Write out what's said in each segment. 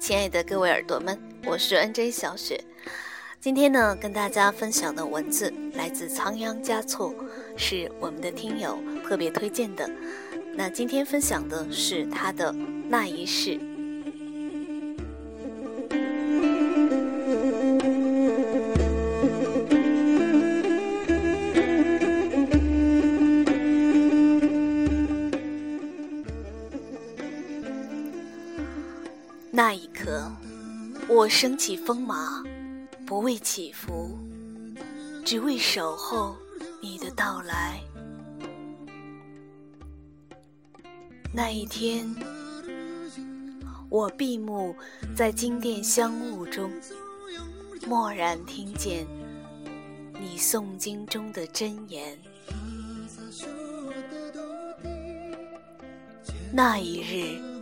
亲爱的各位耳朵们，我是 NJ 小雪。今天呢，跟大家分享的文字来自仓央嘉措，是我们的听友特别推荐的。那今天分享的是他的那一世。那一刻，我升起风马，不为祈福，只为守候你的到来。那一天，我闭目在金殿香雾中，蓦然听见你诵经中的真言。那一日。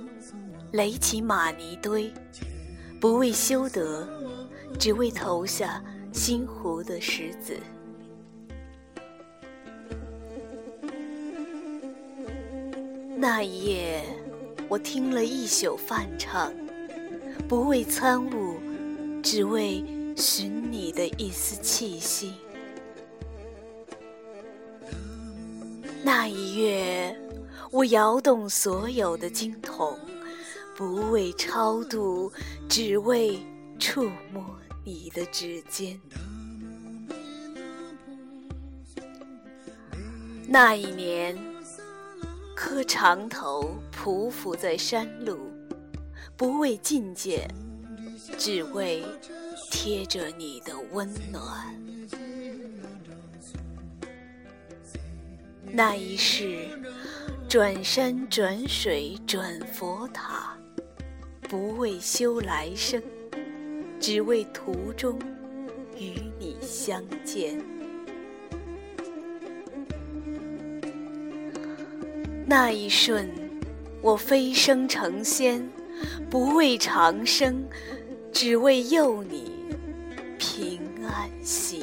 垒起玛尼堆，不为修德，只为投下心湖的石子。那一夜，我听了一宿梵唱，不为参悟，只为寻你的一丝气息。那一月，我摇动所有的经筒。不为超度，只为触摸你的指尖。那一年，磕长头匍匐在山路，不为觐见，只为贴着你的温暖。那一世，转山转水转佛塔。不为修来生，只为途中与你相见。那一瞬，我飞升成仙，不为长生，只为佑你平安喜。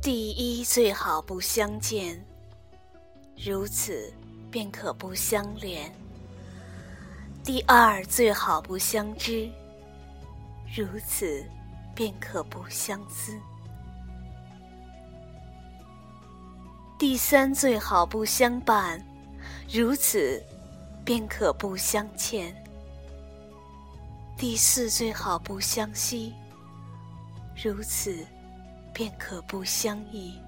第一，最好不相见，如此便可不相恋；第二，最好不相知，如此便可不相思；第三，最好不相伴，如此便可不相欠；第四，最好不相惜，如此。便可不相依。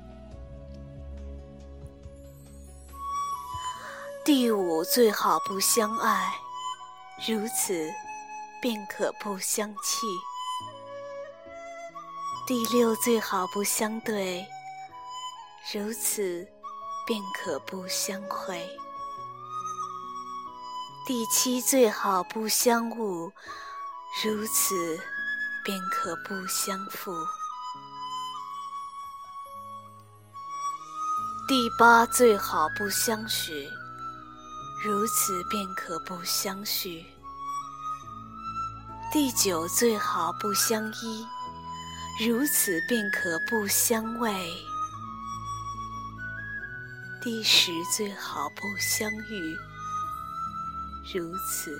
第五，最好不相爱，如此便可不相弃。第六，最好不相对，如此便可不相会。第七，最好不相误，如此便可不相负。第八，最好不相许，如此便可不相续；第九，最好不相依，如此便可不相慰；第十，最好不相遇，如此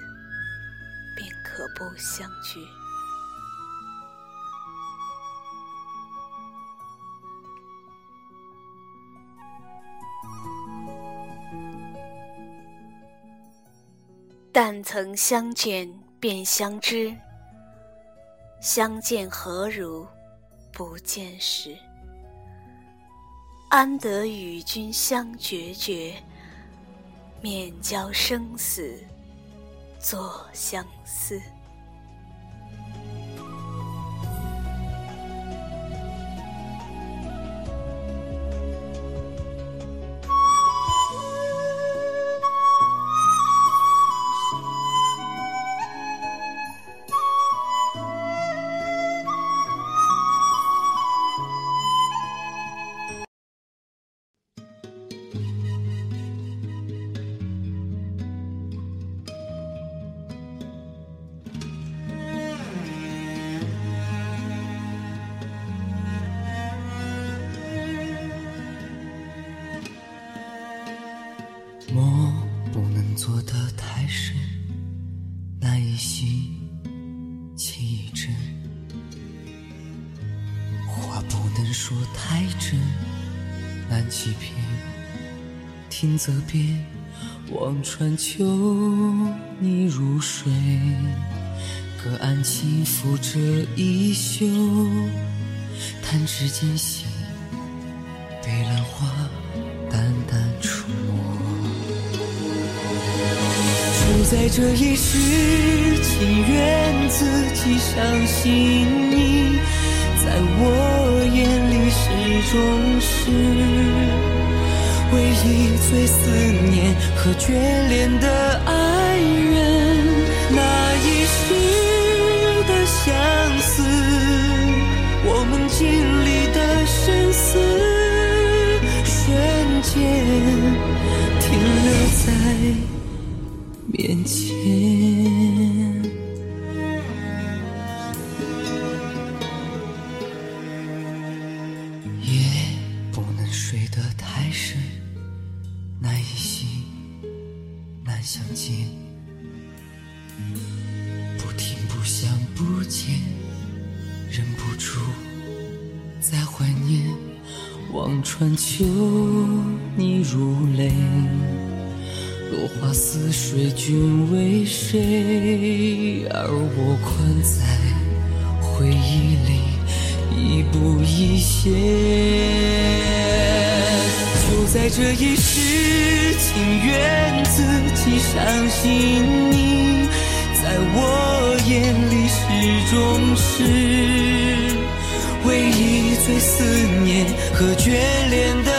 便可不相聚。但曾相见便相知，相见何如？不见时，安得与君相决绝？免教生死作相思。心，情已真；话不能说太真，难欺骗。听则变，望穿秋，你入睡，隔岸轻拂着衣袖，弹指间心，被兰花在这一世，情愿自己相信你，在我眼里始终是唯一最思念和眷恋的爱人。那一世的相思，我们经历的生死，瞬间停留在。面前，夜不能睡得太深，难以醒，难相见，不听不想不见，忍不住在怀念，望穿秋，你如泪。落花似水，君为谁？而我困在回忆里，一步一歇。就在这一世，情愿自己伤心你，在我眼里始终是唯一最思念和眷恋的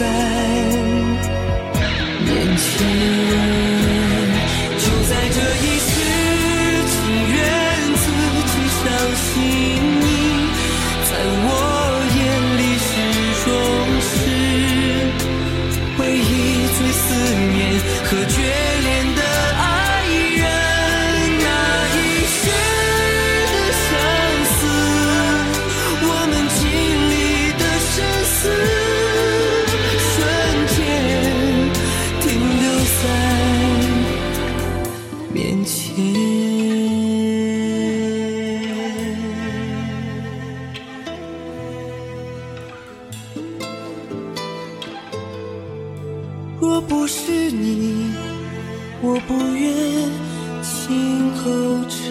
在眼前。不愿轻口唱。